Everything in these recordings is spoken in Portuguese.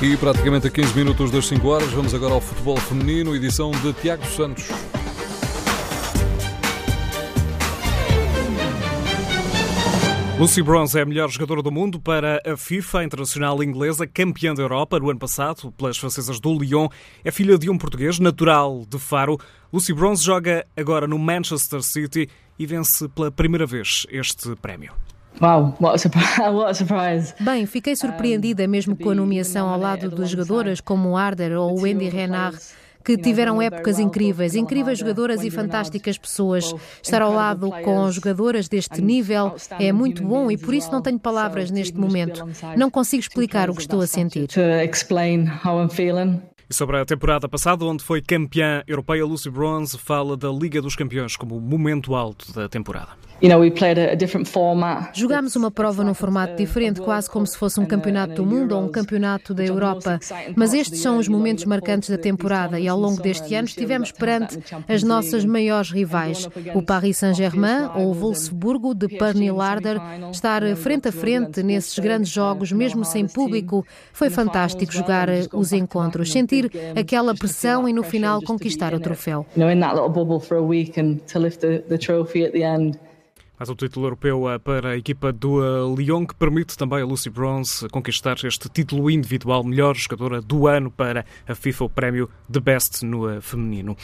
E praticamente a 15 minutos das 5 horas, vamos agora ao futebol feminino, edição de Tiago Santos. Lucy Bronze é a melhor jogadora do mundo para a FIFA Internacional Inglesa, campeã da Europa no ano passado pelas francesas do Lyon. É filha de um português natural de Faro. Lucy Bronze joga agora no Manchester City e vence pela primeira vez este prémio. Wow, what a, what a surprise. Bem, fiquei surpreendida mesmo com a nomeação ao lado de jogadoras como Arder ou Wendy Renard que tiveram épocas incríveis, incríveis jogadoras e fantásticas pessoas. Estar ao lado com jogadoras deste nível é muito bom e por isso não tenho palavras neste momento. Não consigo explicar o que estou a sentir. E sobre a temporada passada, onde foi campeã europeia, Lucy Bronze fala da Liga dos Campeões como o momento alto da temporada. Jogámos uma prova num formato diferente, quase como se fosse um campeonato do mundo ou um campeonato da Europa. Mas estes são os momentos marcantes da temporada e ao longo deste ano estivemos perante as nossas maiores rivais. O Paris Saint-Germain ou o Wolfsburgo de Pernil Larder. Estar frente a frente nesses grandes jogos, mesmo sem público, foi fantástico jogar os encontros, sentir aquela pressão e no final conquistar o troféu. Mais um título europeu eh, para a equipa do eh, Lyon, que permite também a Lucy Bronze conquistar este título individual, melhor jogadora do ano para a FIFA, o prémio de Best no eh, feminino.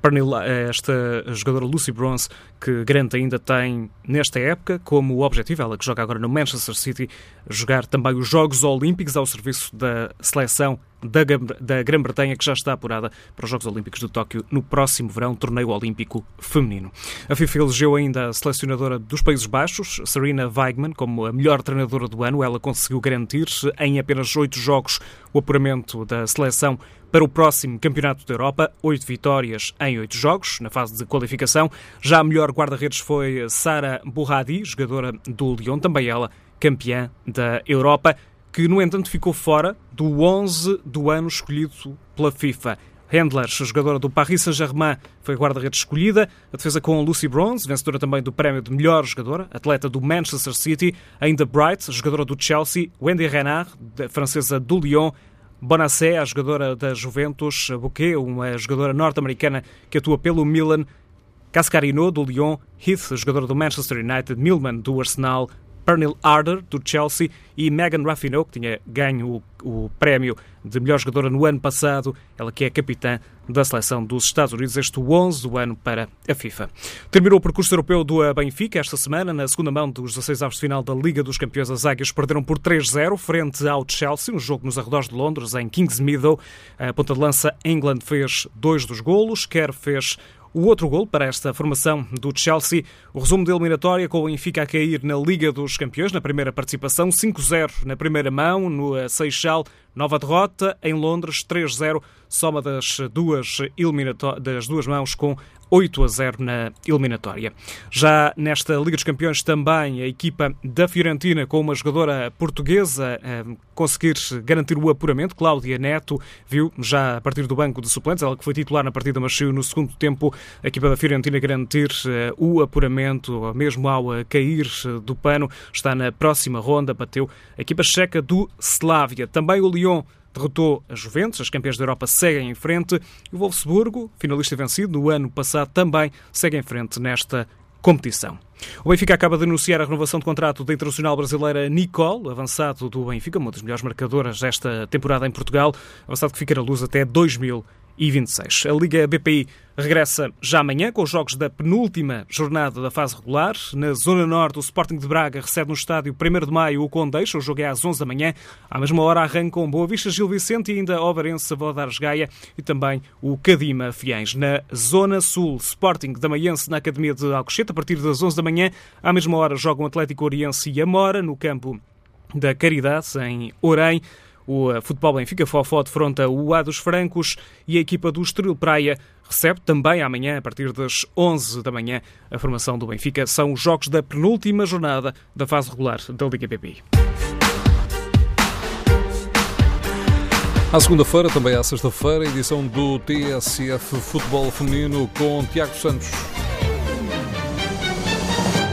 Pernil, esta jogadora Lucy Bronze, que grande ainda tem nesta época como objetivo, ela que joga agora no Manchester City, jogar também os Jogos Olímpicos ao serviço da seleção da, da Grã-Bretanha, que já está apurada para os Jogos Olímpicos de Tóquio no próximo verão, torneio olímpico feminino. A FIFA elegeu ainda a selecionadora dos Países Baixos, Serena Weigman, como a melhor treinadora do ano. Ela conseguiu garantir em apenas oito jogos o apuramento da seleção para o próximo Campeonato da Europa, oito vitórias em oito jogos, na fase de qualificação. Já a melhor guarda-redes foi Sara Bourradi, jogadora do Lyon, também ela campeã da Europa que, no entanto, ficou fora do 11 do ano escolhido pela FIFA. Handler, jogadora do Paris Saint-Germain, foi guarda-redes escolhida. A defesa com Lucy Bronze, vencedora também do prémio de melhor jogadora, atleta do Manchester City. Ainda Bright, jogadora do Chelsea. Wendy Renard, francesa do Lyon. Bonassé, a jogadora da Juventus. Bouquet, uma jogadora norte-americana que atua pelo Milan. Cascarino, do Lyon. Heath, jogadora do Manchester United. Milman, do Arsenal. Pernil Arder, do Chelsea, e Megan Rapinoe, que tinha ganho o, o, prémio de melhor jogadora no ano passado, ela que é capitã da seleção dos Estados Unidos, este 11 do ano para a FIFA. Terminou o percurso europeu do Benfica esta semana, na segunda mão dos 16 avos de final da Liga dos Campeões. As Águias perderam por 3-0 frente ao Chelsea, um jogo nos arredores de Londres, em Kings Meadow. A ponta de lança England fez dois dos golos, Kerr fez o outro gol para esta formação do Chelsea, o resumo da eliminatória com o Benfica a cair na Liga dos Campeões, na primeira participação, 5-0 na primeira mão, no Seixal, nova derrota, em Londres, 3-0, soma das duas, das duas mãos com 8 a 0 na eliminatória. Já nesta Liga dos Campeões também a equipa da Fiorentina com uma jogadora portuguesa eh, conseguir garantir o apuramento. Cláudia Neto viu já a partir do banco de suplentes, ela que foi titular na partida, mas saiu no segundo tempo a equipa da Fiorentina garantir eh, o apuramento, mesmo ao cair do pano, está na próxima ronda, bateu a equipa checa do Slavia. Também o Lyon derrotou a Juventus, as campeãs da Europa seguem em frente e o Wolfsburgo, finalista vencido no ano passado, também segue em frente nesta competição. O Benfica acaba de anunciar a renovação de contrato da internacional brasileira Nicole, avançado do Benfica, uma das melhores marcadoras desta temporada em Portugal, avançado que fica na luz até 2000 e 26. A Liga BPI regressa já amanhã com os jogos da penúltima jornada da fase regular. Na Zona Norte, o Sporting de Braga recebe no estádio 1 de Maio o Condeixa. O jogo é às 11 da manhã. À mesma hora arrancam Boa Vista Gil Vicente e ainda Ovarense Valadares Gaia e também o Cadima Fiães. Na Zona Sul, Sporting da Maiense na Academia de Alcochete. A partir das 11 da manhã, à mesma hora, jogam Atlético Oriense e Amora no campo da Caridade, em Orem. O eh, Futebol Benfica Fofó defronta o A dos Francos e a equipa do Estoril Praia recebe também amanhã, a partir das 11 da manhã, a formação do Benfica. São os jogos da penúltima jornada da fase regular da Liga BPI. À segunda-feira, também à sexta-feira, edição do TSF Futebol Feminino com Tiago Santos.